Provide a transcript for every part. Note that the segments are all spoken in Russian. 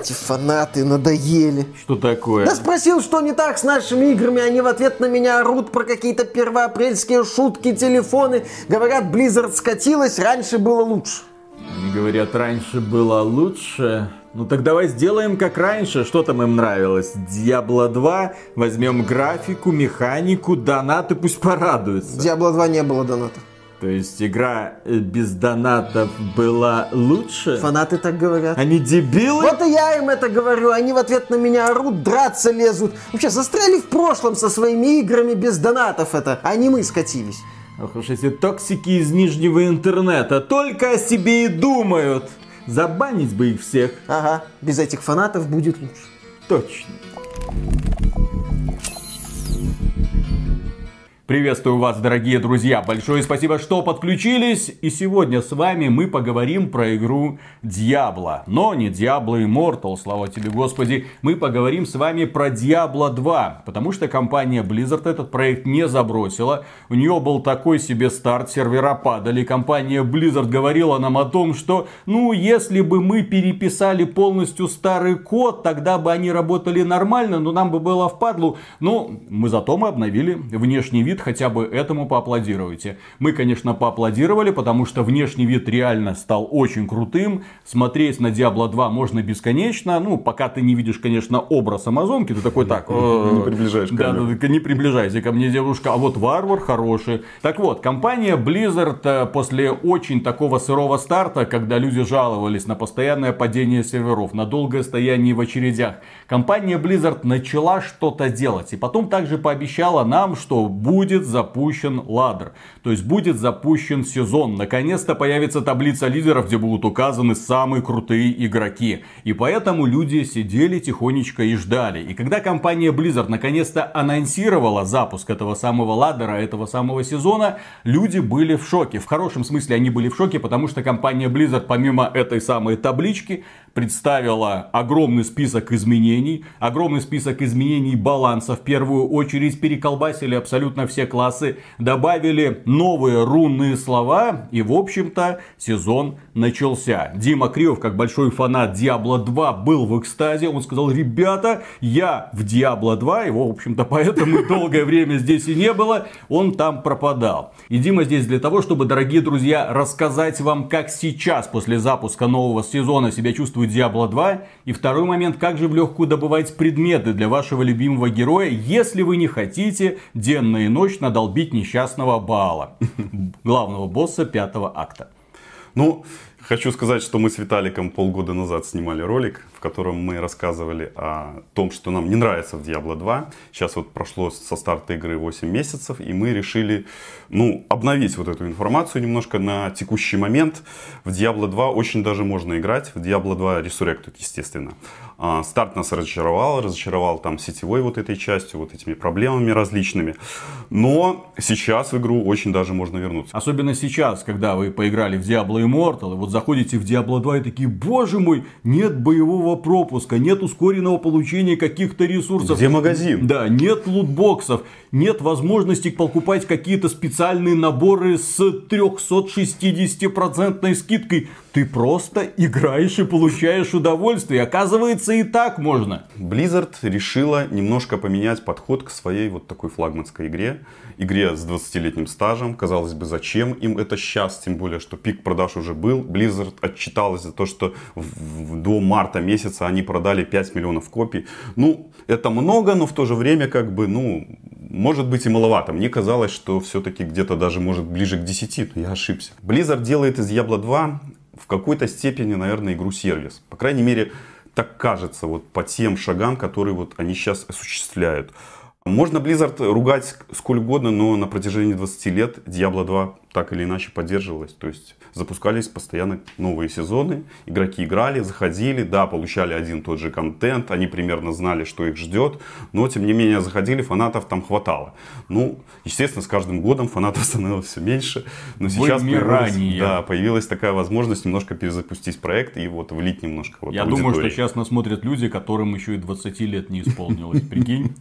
Эти фанаты надоели. Что такое? Да спросил, что не так с нашими играми. Они в ответ на меня орут про какие-то первоапрельские шутки, телефоны. Говорят, Blizzard скатилась, раньше было лучше. Они говорят, раньше было лучше. Ну так давай сделаем как раньше. Что там им нравилось? Diablo 2. Возьмем графику, механику, донаты, пусть порадуются. Diablo 2 не было доната. То есть игра э, без донатов была лучше? Фанаты так говорят. Они дебилы? Вот и я им это говорю. Они в ответ на меня орут, драться лезут. Вообще, застряли в прошлом со своими играми без донатов это. А не мы скатились. Ох уж эти токсики из нижнего интернета. Только о себе и думают. Забанить бы их всех. Ага, без этих фанатов будет лучше. Точно. Приветствую вас, дорогие друзья. Большое спасибо, что подключились. И сегодня с вами мы поговорим про игру Diablo. Но не Diablo Immortal, слава тебе, Господи. Мы поговорим с вами про Diablo 2. Потому что компания Blizzard этот проект не забросила. У нее был такой себе старт, сервера падали. Компания Blizzard говорила нам о том, что, ну, если бы мы переписали полностью старый код, тогда бы они работали нормально, но нам бы было впадлу. Но мы зато мы обновили внешний вид вид, хотя бы этому поаплодируйте. Мы, конечно, поаплодировали, потому что внешний вид реально стал очень крутым. Смотреть на Diablo 2 можно бесконечно. Ну, пока ты не видишь, конечно, образ Амазонки, ты такой так... Не приближаешь Да, да, не приближайся ко мне, девушка. А вот варвар хороший. Так вот, компания Blizzard э, после очень такого сырого старта, когда люди жаловались на постоянное падение серверов, на долгое стояние в очередях, компания Blizzard начала что-то делать. И потом также пообещала нам, что будет будет запущен ладер. То есть будет запущен сезон. Наконец-то появится таблица лидеров, где будут указаны самые крутые игроки. И поэтому люди сидели тихонечко и ждали. И когда компания Blizzard наконец-то анонсировала запуск этого самого ладера, этого самого сезона, люди были в шоке. В хорошем смысле они были в шоке, потому что компания Blizzard помимо этой самой таблички представила огромный список изменений, огромный список изменений баланса. В первую очередь переколбасили абсолютно все классы, добавили новые рунные слова и, в общем-то, сезон начался. Дима Криев, как большой фанат Diablo 2, был в экстазе. Он сказал, ребята, я в Diablo 2, его, в общем-то, поэтому долгое время здесь и не было, он там пропадал. И Дима здесь для того, чтобы, дорогие друзья, рассказать вам, как сейчас, после запуска нового сезона, себя чувствует в Diablo 2. И второй момент, как же в легкую добывать предметы для вашего любимого героя, если вы не хотите денно и ночь надолбить несчастного Баала, главного босса пятого акта. Ну, Хочу сказать, что мы с Виталиком полгода назад снимали ролик, в котором мы рассказывали о том, что нам не нравится в Diablo 2. Сейчас вот прошло со старта игры 8 месяцев, и мы решили ну, обновить вот эту информацию немножко на текущий момент. В Diablo 2 очень даже можно играть. В Diablo 2 Resurrected, естественно. А, старт нас разочаровал, разочаровал там сетевой вот этой частью, вот этими проблемами различными. Но сейчас в игру очень даже можно вернуться. Особенно сейчас, когда вы поиграли в Diablo Immortal, и вот заходите в Diablo 2 и такие, боже мой, нет боевого пропуска, нет ускоренного получения каких-то ресурсов. Где магазин? Да, нет лутбоксов, нет возможности покупать какие-то специальные наборы с 360% скидкой. Ты просто играешь и получаешь удовольствие. Оказывается, и так можно. Blizzard решила немножко поменять подход к своей вот такой флагманской игре. Игре с 20-летним стажем. Казалось бы, зачем им это сейчас? Тем более, что пик продаж уже был. Blizzard отчиталась за то, что в, до марта месяца они продали 5 миллионов копий. Ну, это много, но в то же время, как бы, ну, может быть и маловато. Мне казалось, что все-таки где-то даже может ближе к 10, но я ошибся. Blizzard делает из Diablo 2 в какой-то степени, наверное, игру-сервис. По крайней мере, так кажется, вот по тем шагам, которые вот они сейчас осуществляют. Можно Blizzard ругать сколь угодно, но на протяжении 20 лет Diablo 2 так или иначе поддерживалась. То есть запускались постоянно новые сезоны, игроки играли, заходили, да, получали один тот же контент, они примерно знали, что их ждет, но тем не менее заходили, фанатов там хватало. Ну, естественно, с каждым годом фанатов становилось все меньше, но сейчас появилась, да, появилась такая возможность немножко перезапустить проект и вот влить немножко вот Я аудитории. думаю, что сейчас нас смотрят люди, которым еще и 20 лет не исполнилось, прикинь?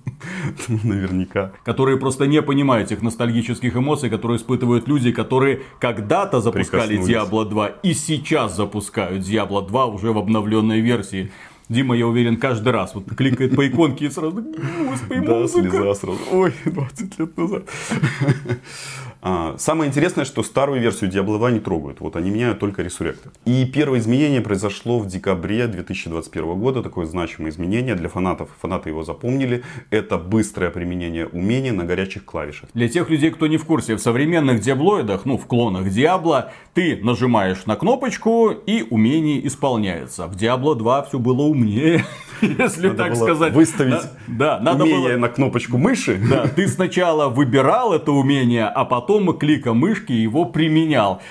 Наверняка. Которые просто не понимают тех ностальгических эмоций, которые испытывают люди, которые когда-то запускали Diablo 2 и сейчас запускают Diablo 2 уже в обновленной версии. Дима, я уверен, каждый раз вот кликает по иконке и сразу, господи, Да, слеза сразу. Ой, 20 лет назад. А, Самое интересное, что старую версию Diablo 2 не трогают. Вот они меняют только ресуректы. И первое изменение произошло в декабре 2021 года. Такое значимое изменение для фанатов. Фанаты его запомнили. Это быстрое применение умения на горячих клавишах. Для тех людей, кто не в курсе, в современных диаблоидах, ну в клонах Диабло, ты нажимаешь на кнопочку и умение исполняется. В Диабло 2 все было умнее, если Надо так сказать. выставить Да, да, надо умение было... на кнопочку мыши. Да, ты сначала выбирал это умение, а потом кликом мышки его применял.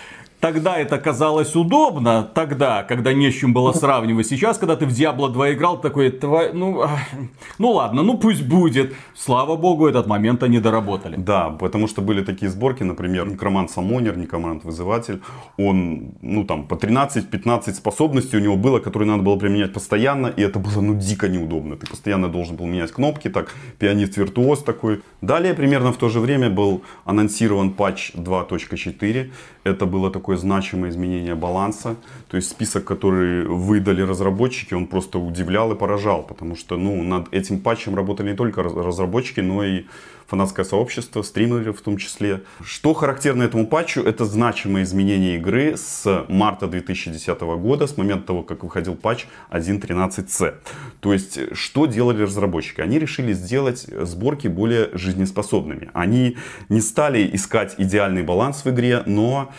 Тогда это казалось удобно, тогда, когда не с чем было сравнивать. Сейчас, когда ты в Diablo 2 играл, такой, «Тва- ну, ах, ну ладно, ну пусть будет. Слава богу, этот момент они доработали. Да, потому что были такие сборки, например, Некромант Самонер, Некромант Вызыватель, он, ну там, по 13-15 способностей у него было, которые надо было применять постоянно, и это было, ну, дико неудобно. Ты постоянно должен был менять кнопки, так, пианист-виртуоз такой. Далее, примерно в то же время, был анонсирован патч 2.4, это было такое значимое изменение баланса, то есть список, который выдали разработчики, он просто удивлял и поражал, потому что, ну, над этим патчем работали не только раз- разработчики, но и фанатское сообщество, стримеры в том числе. Что характерно этому патчу, это значимое изменение игры с марта 2010 года, с момента того, как выходил патч 1.13c. То есть, что делали разработчики? Они решили сделать сборки более жизнеспособными. Они не стали искать идеальный баланс в игре, но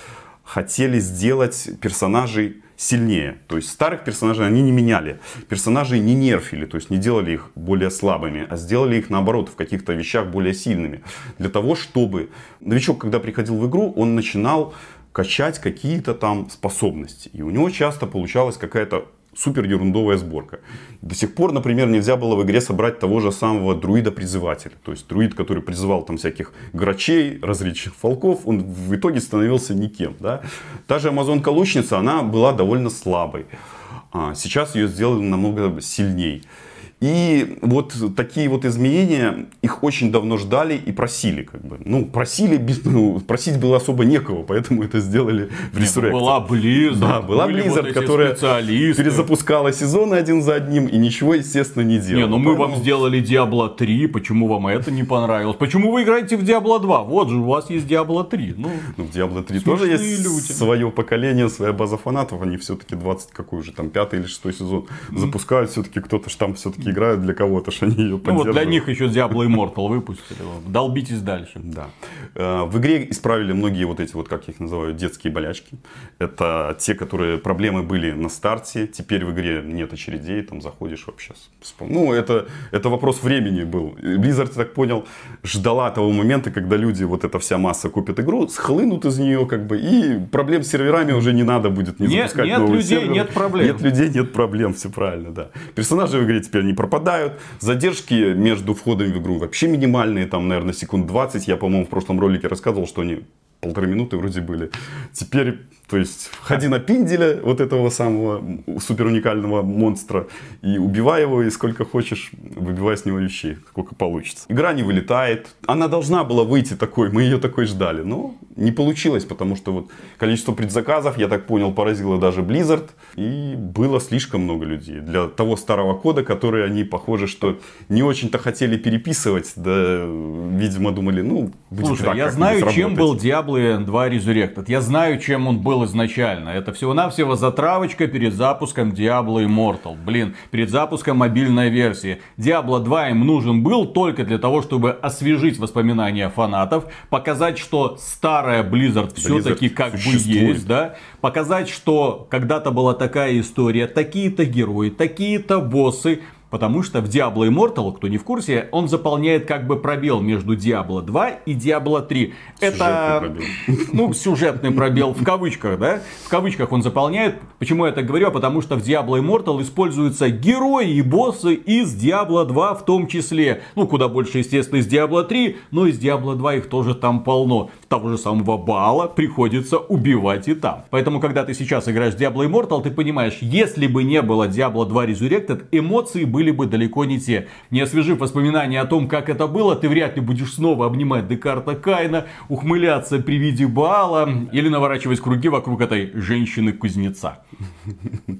хотели сделать персонажей сильнее. То есть старых персонажей они не меняли. Персонажей не нерфили, то есть не делали их более слабыми, а сделали их наоборот в каких-то вещах более сильными. Для того, чтобы новичок, когда приходил в игру, он начинал качать какие-то там способности. И у него часто получалась какая-то супер ерундовая сборка. До сих пор, например, нельзя было в игре собрать того же самого друида-призывателя. То есть друид, который призывал там всяких грачей, различных волков, он в итоге становился никем. Да? Та же Амазонка-лучница, она была довольно слабой. А сейчас ее сделали намного сильней. И вот такие вот изменения, их очень давно ждали и просили. Как бы. Ну, просили, без- ну, просить было особо некого, поэтому это сделали в Resurrect. Была Blizzard, Да, была вот Blizzard, эти которая специалисты. перезапускала сезоны один за одним и ничего, естественно, не делала. Не, ну мы вам Поэтому- сделали Diablo 3, почему вам это не понравилось? Почему вы играете в Diablo 2? Вот же у вас есть Diablo 3. Ну, Ну, в Diablo 3 Смешные тоже есть люди. свое поколение, своя база фанатов. Они все-таки 20, какой уже там, пятый или шестой сезон запускают. Все-таки кто-то ж там все-таки играет для кого-то, ж они ее ну вот поддерживают. для них еще Diablo Immortal выпустили. Долбитесь дальше. Да. Э, В игре исправили многие вот эти вот, как их называю, детские болячки. Это те, которые проблемы были на старте. Теперь в игре нет очередей, там заходишь вообще. Ну, это, это вопрос времени был. Blizzard, я так понял, ждала того момента, когда люди, вот эта вся масса купит игру, схлынут из нее, как бы, и проблем с серверами уже не надо будет не Нет- запускать нет новые людей, серверы. нет проблем. Нет людей, нет проблем, все правильно, да. Персонажи в игре теперь не пропадают. Задержки между входами в игру вообще минимальные, там, наверное, секунд 20. Я, по-моему, в прошлом ролике рассказывал, что они полторы минуты вроде были. Теперь, то есть, входи на пинделя вот этого самого супер уникального монстра и убивай его, и сколько хочешь, выбивай с него вещей, сколько получится. Игра не вылетает. Она должна была выйти такой, мы ее такой ждали, но не получилось, потому что вот количество предзаказов, я так понял, поразило даже Blizzard, и было слишком много людей для того старого кода, который они, похоже, что не очень-то хотели переписывать, да, видимо, думали, ну, будет Слушай, так я знаю, чем работать. был Diablo 2 Resurrected. Я знаю, чем он был изначально. Это всего-навсего затравочка перед запуском Diablo Immortal. Блин, перед запуском мобильной версии. Diablo 2 им нужен был только для того, чтобы освежить воспоминания фанатов, показать, что старая Blizzard все-таки как бы существует. есть, да? Показать, что когда-то была такая история, такие-то герои, такие-то боссы, Потому что в Diablo Immortal, кто не в курсе, он заполняет как бы пробел между Diablo 2 и Diablo 3. Это, пробел. ну, сюжетный пробел в кавычках, да? В кавычках он заполняет. Почему я так говорю? Потому что в Diablo Immortal используются герои и боссы из Diablo 2 в том числе. Ну, куда больше, естественно, из Diablo 3, но из Diablo 2 их тоже там полно. Того же самого Баала приходится убивать и там. Поэтому, когда ты сейчас играешь в Diablo Immortal, ты понимаешь, если бы не было Diablo 2 Resurrected, эмоции были бы далеко не те. Не освежив воспоминания о том, как это было, ты вряд ли будешь снова обнимать Декарта Кайна, ухмыляться при виде Баала или наворачивать круги вокруг этой женщины-кузнеца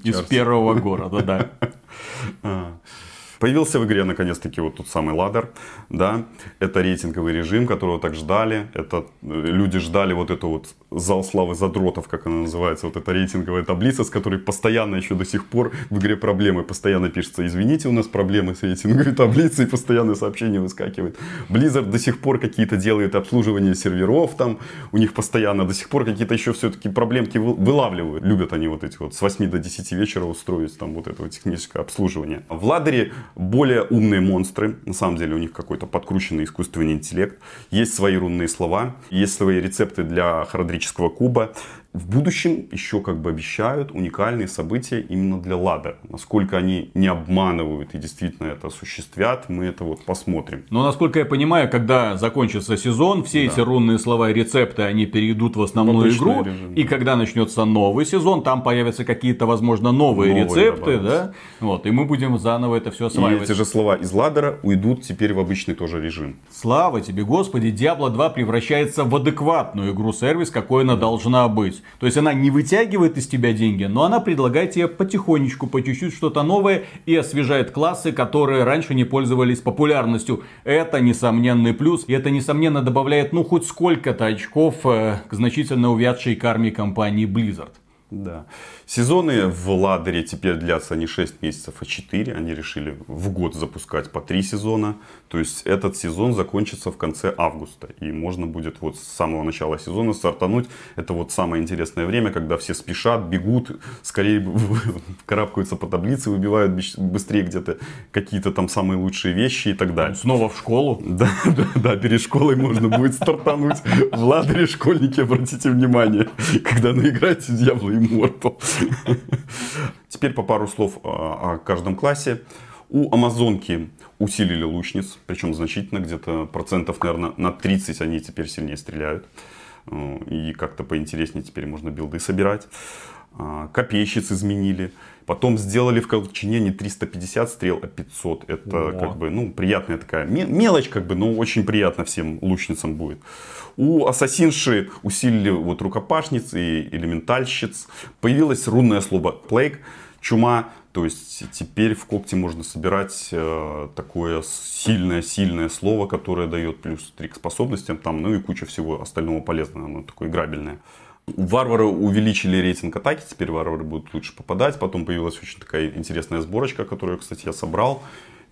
из первого города, да. Появился в игре наконец-таки вот тот самый ладер, да, это рейтинговый режим, которого так ждали, это э, люди ждали вот эту вот зал славы задротов, как она называется, вот эта рейтинговая таблица, с которой постоянно еще до сих пор в игре проблемы, постоянно пишется, извините, у нас проблемы с рейтинговой таблицей, постоянные сообщения выскакивают. Blizzard до сих пор какие-то делает обслуживание серверов там, у них постоянно до сих пор какие-то еще все-таки проблемки вылавливают. Любят они вот эти вот с 8 до 10 вечера устроить там вот это вот техническое обслуживание. В ладере более умные монстры. На самом деле у них какой-то подкрученный искусственный интеллект. Есть свои рунные слова, есть свои рецепты для хородрического куба в будущем еще как бы обещают уникальные события именно для Лада. Насколько они не обманывают и действительно это осуществят, мы это вот посмотрим. Но насколько я понимаю, когда закончится сезон, все да. эти рунные слова и рецепты, они перейдут в основную Обычный игру. Режим. И когда начнется новый сезон, там появятся какие-то, возможно, новые, новые рецепты, да? Вот, и мы будем заново это все осваивать. И эти же слова из Ладера уйдут теперь в обычный тоже режим. Слава тебе, Господи, Diablo 2 превращается в адекватную игру-сервис, какой она должна быть. То есть она не вытягивает из тебя деньги, но она предлагает тебе потихонечку, по чуть-чуть что-то новое и освежает классы, которые раньше не пользовались популярностью. Это несомненный плюс, и это несомненно добавляет ну хоть сколько-то очков э, к значительно увядшей карме компании Blizzard. Да. Сезоны в ладере теперь длятся не 6 месяцев, а 4. Они решили в год запускать по 3 сезона. То есть этот сезон закончится в конце августа. И можно будет вот с самого начала сезона стартануть. Это вот самое интересное время, когда все спешат, бегут, скорее карабкаются по таблице, выбивают быстрее где-то какие-то там самые лучшие вещи и так далее. Снова в школу? Да, да, да, перед школой можно будет стартануть. В ладере школьники, обратите внимание, когда наиграете Дьявола и Immortal. Теперь по пару слов о каждом классе. У Амазонки усилили лучниц, причем значительно, где-то процентов, наверное, на 30 они теперь сильнее стреляют. Э, и как-то поинтереснее теперь можно билды собирать. А, копейщиц изменили. Потом сделали в колчине не 350 стрел, а 500. Это О. как бы, ну, приятная такая мелочь, как бы, но очень приятно всем лучницам будет. У ассасинши усилили вот рукопашниц и элементальщиц. Появилось рунное слово plague, чума. То есть теперь в когте можно собирать э, такое сильное-сильное слово, которое дает плюс 3 к способностям, там, ну и куча всего остального полезного, оно такое играбельное. Варвары увеличили рейтинг атаки, теперь варвары будут лучше попадать. Потом появилась очень такая интересная сборочка, которую, кстати, я собрал.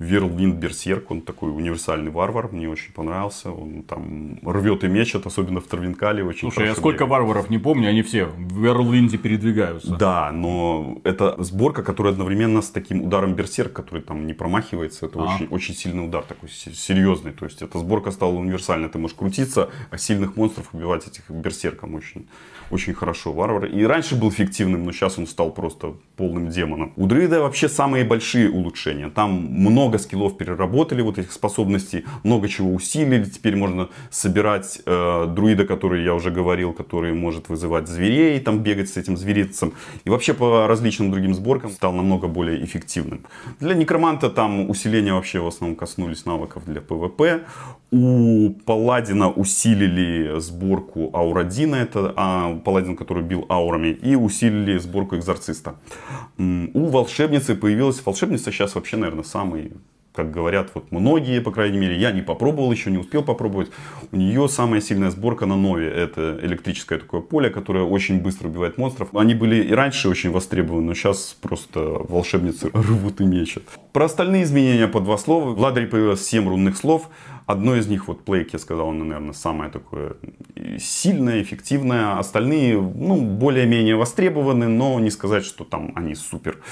Верлвинд Берсерк, он такой универсальный варвар, мне очень понравился. Он там рвет и мечет, особенно в Тарвинкале. Очень Слушай, я сколько бегает. варваров не помню, они все в Верлвинде передвигаются. Да, но это сборка, которая одновременно с таким ударом Берсерк, который там не промахивается. Это а. очень, очень сильный удар, такой серьезный. То есть эта сборка стала универсальной. Ты можешь крутиться, а сильных монстров убивать этих Берсерком очень, очень хорошо. Варвар и раньше был фиктивным, но сейчас он стал просто полным демоном. У Друида вообще самые большие улучшения. Там много много скиллов переработали, вот этих способностей, много чего усилили. Теперь можно собирать э, друида, который я уже говорил, который может вызывать зверей, там бегать с этим зверицем. И вообще по различным другим сборкам стал намного более эффективным. Для некроманта там усиления вообще в основном коснулись навыков для ПВП. У Паладина усилили сборку Аурадина, это а, Паладин, который бил аурами, и усилили сборку Экзорциста. У волшебницы появилась, волшебница сейчас вообще, наверное, самый как говорят вот многие, по крайней мере, я не попробовал еще, не успел попробовать. У нее самая сильная сборка на Нове. Это электрическое такое поле, которое очень быстро убивает монстров. Они были и раньше очень востребованы, но сейчас просто волшебницы рвут и мечат. Про остальные изменения по два слова. В Ладере появилось 7 рунных слов. Одно из них, вот Плейк, я сказал, оно, наверное, самое такое сильное, эффективное. Остальные, ну, более-менее востребованы, но не сказать, что там они супер.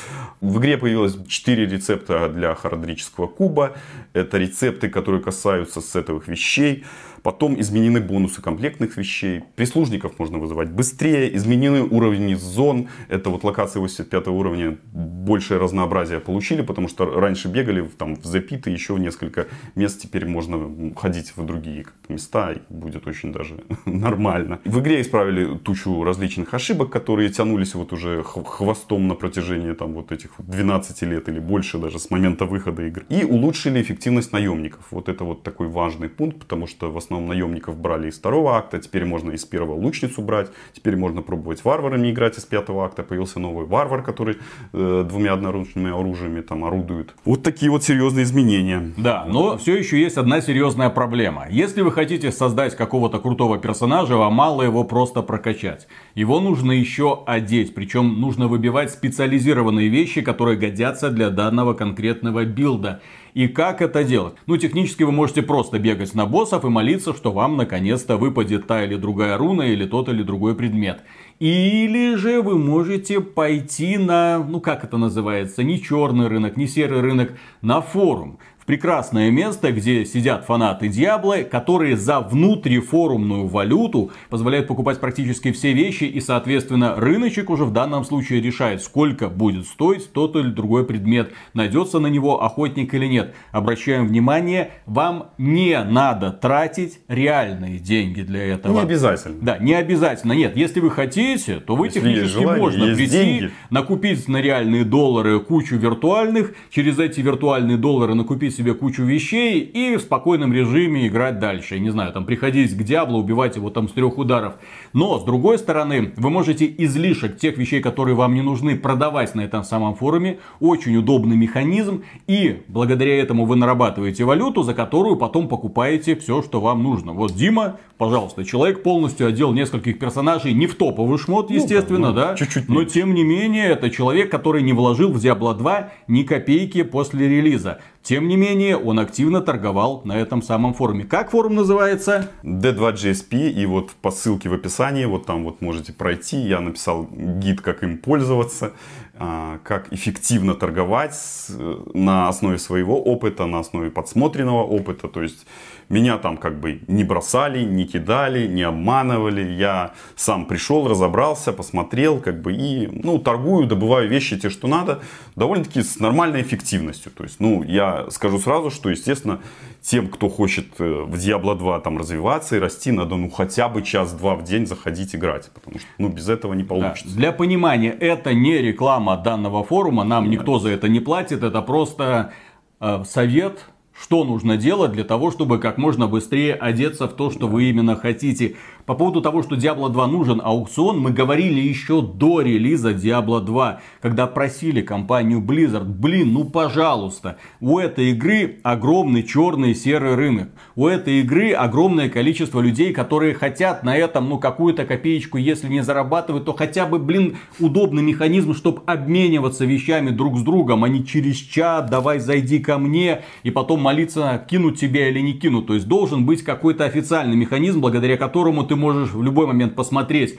В игре появилось 4 рецепта для хородрического куба. Это рецепты, которые касаются сетовых вещей. Потом изменены бонусы комплектных вещей. Прислужников можно вызывать быстрее. Изменены уровни зон. Это вот локации 85 уровня большее разнообразие получили, потому что раньше бегали там, в запиты еще в несколько мест. Теперь можно ходить в другие места и будет очень даже нормально. В игре исправили тучу различных ошибок, которые тянулись вот уже хвостом на протяжении там вот этих 12 лет или больше даже с момента выхода игры. И улучшили эффективность наемников. Вот это вот такой важный пункт, потому что в основном основном наемников брали из второго акта, теперь можно из первого лучницу брать, теперь можно пробовать варварами играть из пятого акта, появился новый варвар, который э, двумя одноручными оружиями там орудует. Вот такие вот серьезные изменения. Да, но все еще есть одна серьезная проблема. Если вы хотите создать какого-то крутого персонажа, вам мало его просто прокачать. Его нужно еще одеть, причем нужно выбивать специализированные вещи, которые годятся для данного конкретного билда. И как это делать? Ну, технически вы можете просто бегать на боссов и молиться, что вам наконец-то выпадет та или другая руна, или тот или другой предмет. Или же вы можете пойти на, ну как это называется, не черный рынок, не серый рынок, на форум прекрасное место, где сидят фанаты Диабло, которые за внутрифорумную валюту позволяют покупать практически все вещи и, соответственно, рыночек уже в данном случае решает, сколько будет стоить тот или другой предмет, найдется на него охотник или нет. Обращаем внимание, вам не надо тратить реальные деньги для этого. Не обязательно. Да, не обязательно. Нет, если вы хотите, то вы Если технически желание, можно прийти, деньги. накупить на реальные доллары кучу виртуальных, через эти виртуальные доллары накупить себе кучу вещей и в спокойном режиме играть дальше. Не знаю, там приходить к Диабло, убивать его там с трех ударов. Но, с другой стороны, вы можете излишек тех вещей, которые вам не нужны, продавать на этом самом форуме. Очень удобный механизм. И благодаря этому вы нарабатываете валюту, за которую потом покупаете все, что вам нужно. Вот Дима, пожалуйста, человек полностью одел нескольких персонажей, не в топовый шмот, естественно, ну, да. чуть-чуть но меньше. тем не менее, это человек, который не вложил в Diablo 2 ни копейки после релиза. Тем не менее, он активно торговал на этом самом форуме. Как форум называется? D2GSP, и вот по ссылке в описании, вот там вот можете пройти, я написал гид, как им пользоваться, а, как эффективно торговать с- на основе своего опыта, на основе подсмотренного опыта, то есть меня там как бы не бросали, не кидали, не обманывали, я сам пришел, разобрался, посмотрел, как бы и, ну, торгую, добываю вещи те, что надо, довольно-таки с нормальной эффективностью, то есть, ну, я скажу сразу, что, естественно, тем, кто хочет э, в Diablo 2 там развиваться и расти, надо ну хотя бы час-два в день заходить играть, потому что ну без этого не Да. получится. Для понимания, это не реклама данного форума, нам никто за это не платит, это просто э, совет, что нужно делать для того, чтобы как можно быстрее одеться в то, что вы именно хотите. По поводу того, что Diablo 2 нужен аукцион, мы говорили еще до релиза Diablo 2, когда просили компанию Blizzard, блин, ну пожалуйста, у этой игры огромный черный и серый рынок. У этой игры огромное количество людей, которые хотят на этом, ну, какую-то копеечку, если не зарабатывать, то хотя бы, блин, удобный механизм, чтобы обмениваться вещами друг с другом, а не через чат, давай зайди ко мне, и потом молиться, кинуть тебя или не кинуть. То есть должен быть какой-то официальный механизм, благодаря которому ты можешь в любой момент посмотреть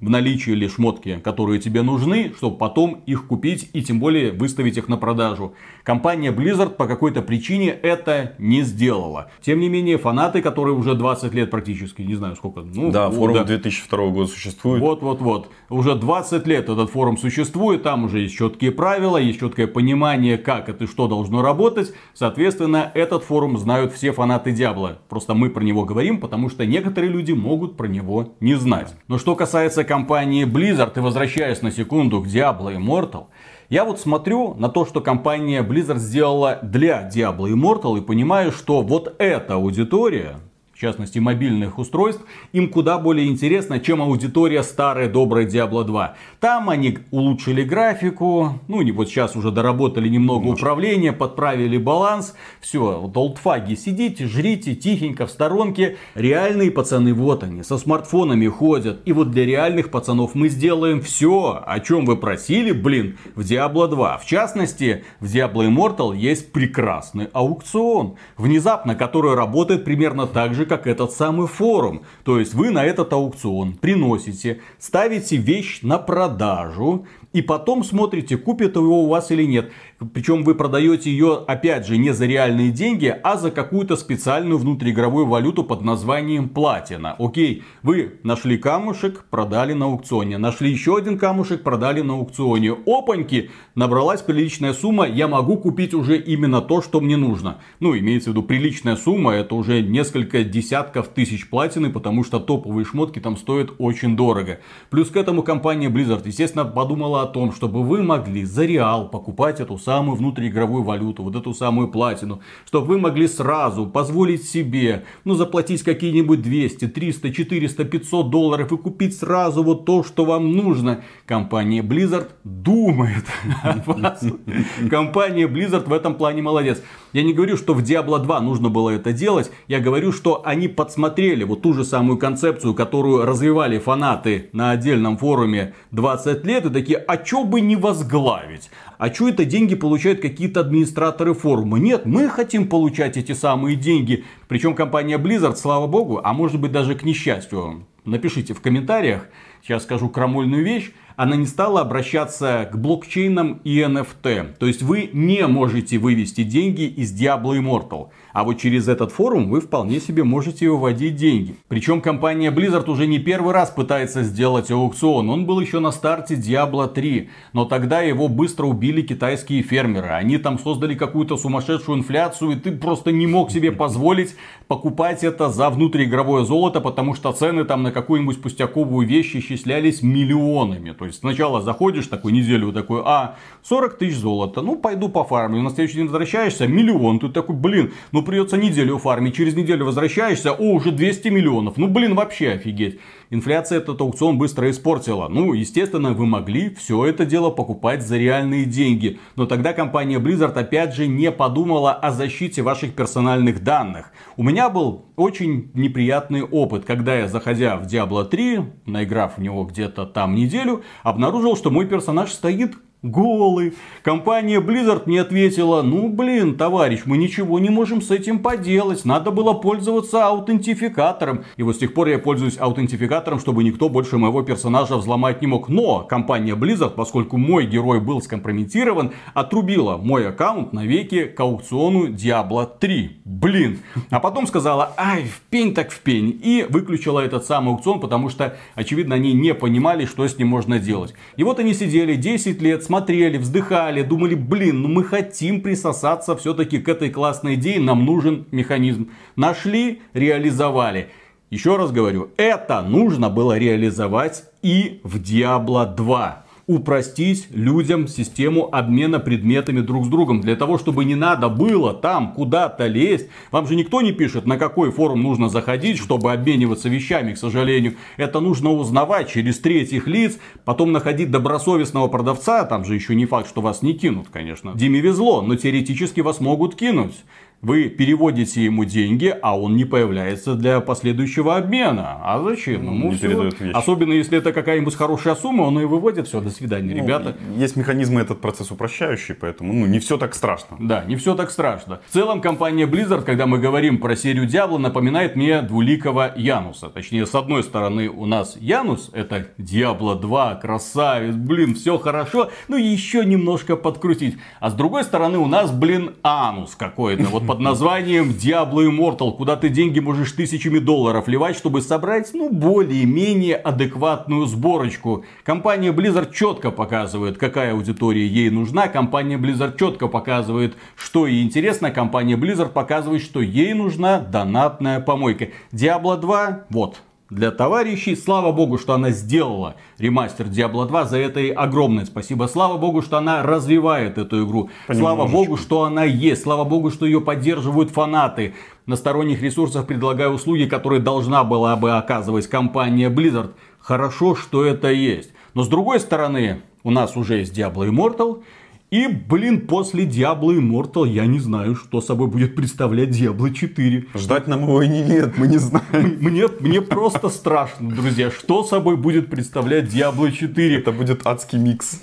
в наличии ли шмотки, которые тебе нужны, чтобы потом их купить и тем более выставить их на продажу. Компания Blizzard по какой-то причине это не сделала. Тем не менее, фанаты, которые уже 20 лет практически, не знаю сколько, ну, Да, форум да. 2002 года существует. Вот-вот-вот. Уже 20 лет этот форум существует, там уже есть четкие правила, есть четкое понимание, как это и что должно работать. Соответственно, этот форум знают все фанаты Диабло. Просто мы про него говорим, потому что некоторые люди могут про него не знать. Но что касается компании Blizzard, и возвращаясь на секунду к Diablo Immortal, я вот смотрю на то, что компания Blizzard сделала для Diablo Immortal и понимаю, что вот эта аудитория, в частности мобильных устройств, им куда более интересно, чем аудитория старой доброй Diablo 2. Там они улучшили графику, ну и вот сейчас уже доработали немного управления, подправили баланс. Все, вот олдфаги, сидите, жрите тихенько в сторонке. Реальные пацаны, вот они, со смартфонами ходят. И вот для реальных пацанов мы сделаем все, о чем вы просили, блин, в Diablo 2. В частности, в Diablo Immortal есть прекрасный аукцион, внезапно который работает примерно так же, как этот самый форум. То есть вы на этот аукцион приносите, ставите вещь на продажу, и потом смотрите, купит его у вас или нет. Причем вы продаете ее, опять же, не за реальные деньги, а за какую-то специальную внутриигровую валюту под названием платина. Окей, вы нашли камушек, продали на аукционе. Нашли еще один камушек, продали на аукционе. Опаньки, набралась приличная сумма, я могу купить уже именно то, что мне нужно. Ну, имеется в виду приличная сумма, это уже несколько десятков тысяч платины, потому что топовые шмотки там стоят очень дорого. Плюс к этому компания Blizzard, естественно, подумала о том, чтобы вы могли за реал покупать эту самую внутриигровую валюту, вот эту самую платину, чтобы вы могли сразу позволить себе, ну, заплатить какие-нибудь 200, 300, 400, 500 долларов и купить сразу вот то, что вам нужно. Компания Blizzard думает. Компания Blizzard в этом плане молодец. Я не говорю, что в Diablo 2 нужно было это делать. Я говорю, что они подсмотрели вот ту же самую концепцию, которую развивали фанаты на отдельном форуме 20 лет. И такие, а чё бы не возглавить? А чё это деньги получают какие-то администраторы форума? Нет, мы хотим получать эти самые деньги. Причем компания Blizzard, слава богу, а может быть даже к несчастью, напишите в комментариях, сейчас скажу крамольную вещь, она не стала обращаться к блокчейнам и NFT. То есть вы не можете вывести деньги из Diablo Immortal. А вот через этот форум вы вполне себе можете выводить деньги. Причем компания Blizzard уже не первый раз пытается сделать аукцион. Он был еще на старте Diablo 3. Но тогда его быстро убили китайские фермеры. Они там создали какую-то сумасшедшую инфляцию. И ты просто не мог себе позволить покупать это за внутриигровое золото. Потому что цены там на какую-нибудь пустяковую вещь исчислялись миллионами. То есть сначала заходишь такую неделю такой, а 40 тысяч золота. Ну пойду по фарме. На следующий день возвращаешься, миллион. Ты такой, блин, ну ну придется неделю фармить, через неделю возвращаешься, о, уже 200 миллионов. Ну блин, вообще офигеть. Инфляция этот аукцион быстро испортила. Ну, естественно, вы могли все это дело покупать за реальные деньги. Но тогда компания Blizzard опять же не подумала о защите ваших персональных данных. У меня был очень неприятный опыт, когда я, заходя в Diablo 3, наиграв в него где-то там неделю, обнаружил, что мой персонаж стоит голый. Компания Blizzard мне ответила, ну блин, товарищ, мы ничего не можем с этим поделать, надо было пользоваться аутентификатором. И вот с тех пор я пользуюсь аутентификатором, чтобы никто больше моего персонажа взломать не мог. Но компания Blizzard, поскольку мой герой был скомпрометирован, отрубила мой аккаунт навеки к аукциону Diablo 3. Блин. А потом сказала, ай, в пень так в пень. И выключила этот самый аукцион, потому что, очевидно, они не понимали, что с ним можно делать. И вот они сидели 10 лет, смотрели, вздыхали, думали, блин, ну мы хотим присосаться все-таки к этой классной идее, нам нужен механизм. Нашли, реализовали. Еще раз говорю, это нужно было реализовать и в Diablo 2 упростить людям систему обмена предметами друг с другом. Для того, чтобы не надо было там куда-то лезть. Вам же никто не пишет, на какой форум нужно заходить, чтобы обмениваться вещами, к сожалению. Это нужно узнавать через третьих лиц, потом находить добросовестного продавца. Там же еще не факт, что вас не кинут, конечно. Диме везло, но теоретически вас могут кинуть. Вы переводите ему деньги, а он не появляется для последующего обмена. А зачем? Ему не все... Особенно если это какая-нибудь хорошая сумма, он и выводит. Все, до свидания, ну, ребята. Есть механизмы этот процесс упрощающий, поэтому ну, не все так страшно. Да, не все так страшно. В целом компания Blizzard, когда мы говорим про серию Diablo, напоминает мне двуликого Януса. Точнее, с одной стороны у нас Янус, это Diablo 2, красавец, блин, все хорошо, ну еще немножко подкрутить. А с другой стороны у нас, блин, Анус какой-то. Вот под названием Diablo Immortal, куда ты деньги можешь тысячами долларов ливать, чтобы собрать, ну, более-менее адекватную сборочку. Компания Blizzard четко показывает, какая аудитория ей нужна. Компания Blizzard четко показывает, что ей интересно. Компания Blizzard показывает, что ей нужна донатная помойка. Diablo 2, вот, для товарищей. Слава богу, что она сделала ремастер Diablo 2. За это ей огромное спасибо. Слава богу, что она развивает эту игру. Слава богу, что она есть. Слава богу, что ее поддерживают фанаты. На сторонних ресурсах предлагаю услуги, которые должна была бы оказывать компания Blizzard. Хорошо, что это есть. Но с другой стороны, у нас уже есть Diablo Immortal. И, блин, после Diablo Immortal я не знаю, что собой будет представлять Diablo 4. Ждать нам его и не лет, мы не знаем. Мне, мне просто страшно, друзья, что собой будет представлять Diablo 4. Это будет адский микс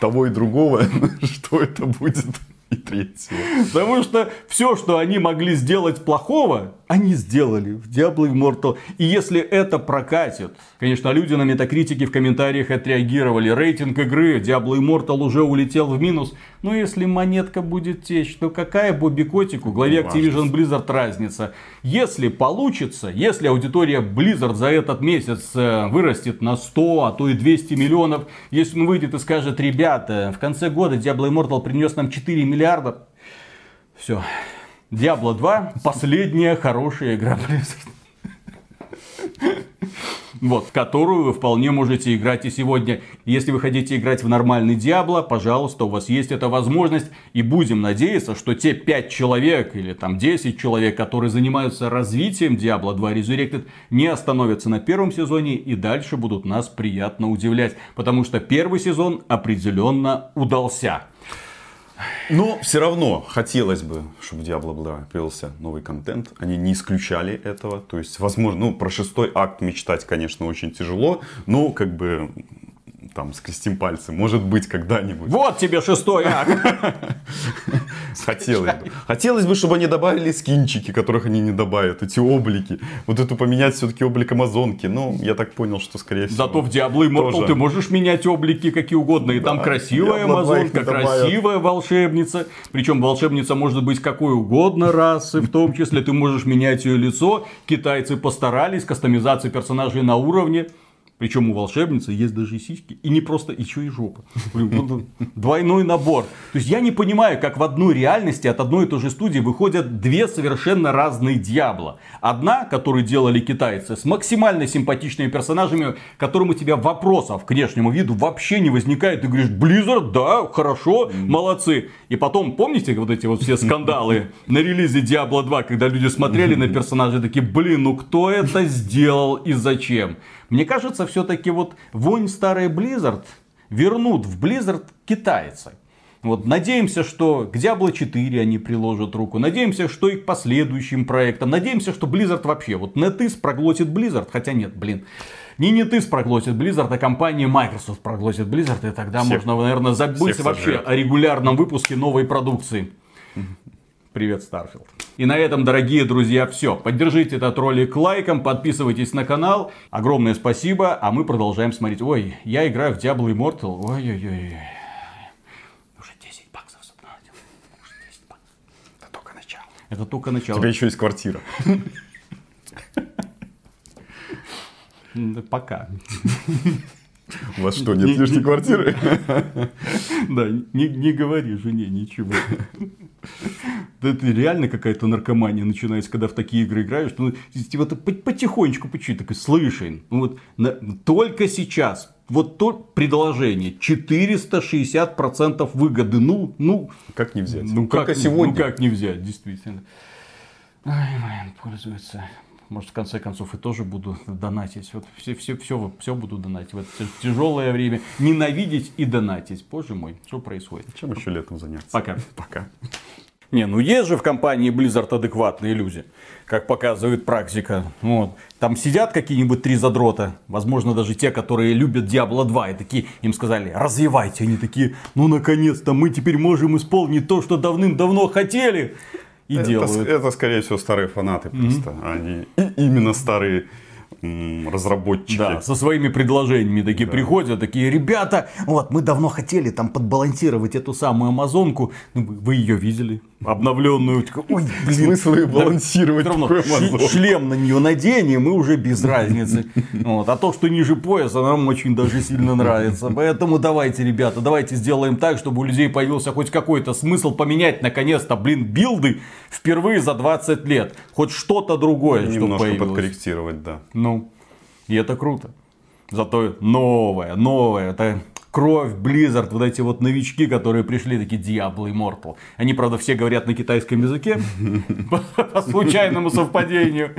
того и другого. Что это будет? И третьего. Потому что все, что они могли сделать плохого, они сделали в Diablo Immortal. И если это прокатит, конечно, люди на метакритике в комментариях отреагировали. Рейтинг игры Diablo Immortal уже улетел в минус. Но если монетка будет течь, то какая Бобби Котику, главе Activision Blizzard разница? Если получится, если аудитория Blizzard за этот месяц э, вырастет на 100, а то и 200 миллионов, если он выйдет и скажет, ребята, в конце года Diablo Immortal принес нам 4 миллиарда, все, Diablo 2 последняя хорошая игра Blizzard. вот, которую вы вполне можете играть и сегодня. Если вы хотите играть в нормальный Диабло, пожалуйста, у вас есть эта возможность. И будем надеяться, что те 5 человек или там 10 человек, которые занимаются развитием Diablo 2 Resurrected, не остановятся на первом сезоне и дальше будут нас приятно удивлять. Потому что первый сезон определенно удался. Но все равно хотелось бы, чтобы Diablo 2 появился новый контент. Они не исключали этого. То есть, возможно, ну, про шестой акт мечтать, конечно, очень тяжело. Но, как бы, там, скрестим пальцы, может быть, когда-нибудь. Вот тебе шестой акт. Хотелось бы. Хотелось бы, чтобы они добавили скинчики, которых они не добавят, эти облики. Вот эту поменять все-таки облик Амазонки. Но я так понял, что скорее всего. Зато в Diablo Immortal ты можешь менять облики какие угодно. И там красивая Diablo 2 их Амазонка, красивая волшебница. Причем волшебница может быть какой угодно расы. В том числе ты можешь менять ее лицо. Китайцы постарались, кастомизация персонажей на уровне. Причем у волшебницы есть даже и сиськи. И не просто, еще и жопа. Двойной набор. То есть я не понимаю, как в одной реальности от одной и той же студии выходят две совершенно разные Диабло. Одна, которую делали китайцы, с максимально симпатичными персонажами, которым у тебя вопросов к внешнему виду вообще не возникает. Ты говоришь, Blizzard, да, хорошо, молодцы. И потом, помните вот эти вот все скандалы на релизе Diablo 2, когда люди смотрели на персонажей такие, блин, ну кто это сделал и зачем? Мне кажется, все-таки вот огонь старой Blizzard вернут в Blizzard китайцы. Вот, надеемся, что к Diablo 4 они приложат руку. Надеемся, что и к последующим проектам. Надеемся, что Blizzard вообще. Вот NetEase проглотит Blizzard. Хотя нет, блин. Не NetEase проглотит Blizzard, а компания Microsoft проглотит Blizzard. И тогда Всех- можно, наверное, забыть вообще сожрет. о регулярном выпуске новой продукции. Привет, Starfield. И на этом, дорогие друзья, все. Поддержите этот ролик лайком, подписывайтесь на канал. Огромное спасибо, а мы продолжаем смотреть. Ой, я играю в Diablo Immortal. Ой-ой-ой. Уже 10 баксов задонатил. Уже 10 баксов. Это только начало. Это только У начало. тебя еще есть квартира. Пока. У вас что, нет лишней квартиры? Да, не, говори жене ничего. Это реально какая-то наркомания начинается, когда в такие игры играешь. Ну, типа, ты по- потихонечку, по чуть такой, слышай, ну вот на- только сейчас, вот то предложение, 460% выгоды, ну, ну, Как не взять? ну как, Только сегодня. ну как не взять, действительно. Ай, пользуется. Может, в конце концов, и тоже буду донатить. Вот все, все, все, все буду донатить. В это тяжелое время. Ненавидеть и донатить. Боже мой, что происходит? Чем еще летом заняться? Пока. Пока. Не, ну есть же в компании Blizzard адекватные люди, как показывает практика. Вот. Там сидят какие-нибудь три задрота, возможно, даже те, которые любят Diablo 2, и такие им сказали, развивайте. Они такие, ну наконец-то мы теперь можем исполнить то, что давным-давно хотели. И Это, делают. это, скорее всего, старые фанаты просто. Они и- именно старые разработчики. Да, со своими предложениями такие приходят, такие, ребята, вот мы давно хотели там подбалансировать эту самую Амазонку, ну, вы ее видели, обновленную, ой, блин, Смысл ее Да, балансировать всё равно шлем на нее наденем, и уже без разницы. Вот. А то, что ниже пояса, нам очень даже сильно нравится. Поэтому давайте, ребята, давайте сделаем так, чтобы у людей появился хоть какой-то смысл поменять, наконец-то, блин, билды впервые за 20 лет. Хоть что-то другое, чтобы Немножко появилось. подкорректировать, да. Ну, и это круто. Зато новое, новое, это кровь, Blizzard, вот эти вот новички, которые пришли, такие Diablo Immortal. Они, правда, все говорят на китайском языке, по случайному совпадению.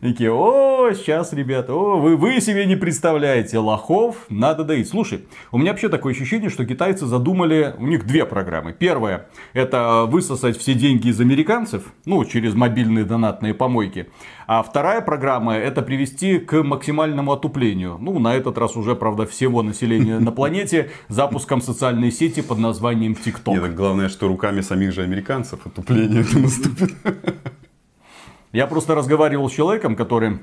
Такие, о, сейчас, ребята, о, вы, вы себе не представляете, лохов надо доить. Слушай, у меня вообще такое ощущение, что китайцы задумали, у них две программы. Первая, это высосать все деньги из американцев, ну, через мобильные донатные помойки. А вторая программа, это привести к максимальному отуплению. Ну, на этот раз уже, правда, всего населения на планете запуском социальной сети под названием TikTok. Нет, главное, что руками самих же американцев отупление это наступит. Я просто разговаривал с человеком, который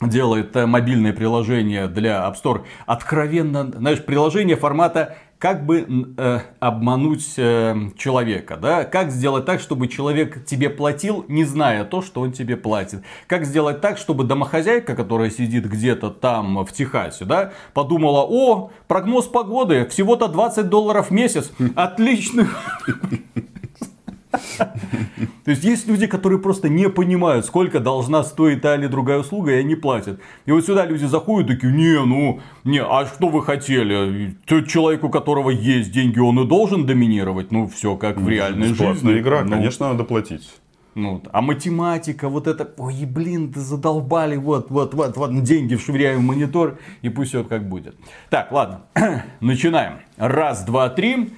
делает э, мобильное приложение для App Store. Откровенно, знаешь, приложение формата как бы э, обмануть э, человека, да? Как сделать так, чтобы человек тебе платил, не зная то, что он тебе платит? Как сделать так, чтобы домохозяйка, которая сидит где-то там в Техасе, да, подумала, о, прогноз погоды всего-то 20 долларов в месяц, отлично. То есть есть люди, которые просто не понимают, сколько должна стоить та или другая услуга, и они платят. И вот сюда люди заходят такие, не, ну, не, а что вы хотели? Тот человек, у которого есть деньги, он и должен доминировать. Ну, все как в реальной Бесплатная жизни. игра, Ну, конечно, надо платить. ну, а математика, вот это, ой, блин, да задолбали, вот, вот, вот, вот, деньги вшвыряем в монитор, и пусть все как будет. Так, ладно, начинаем. Раз, два, три.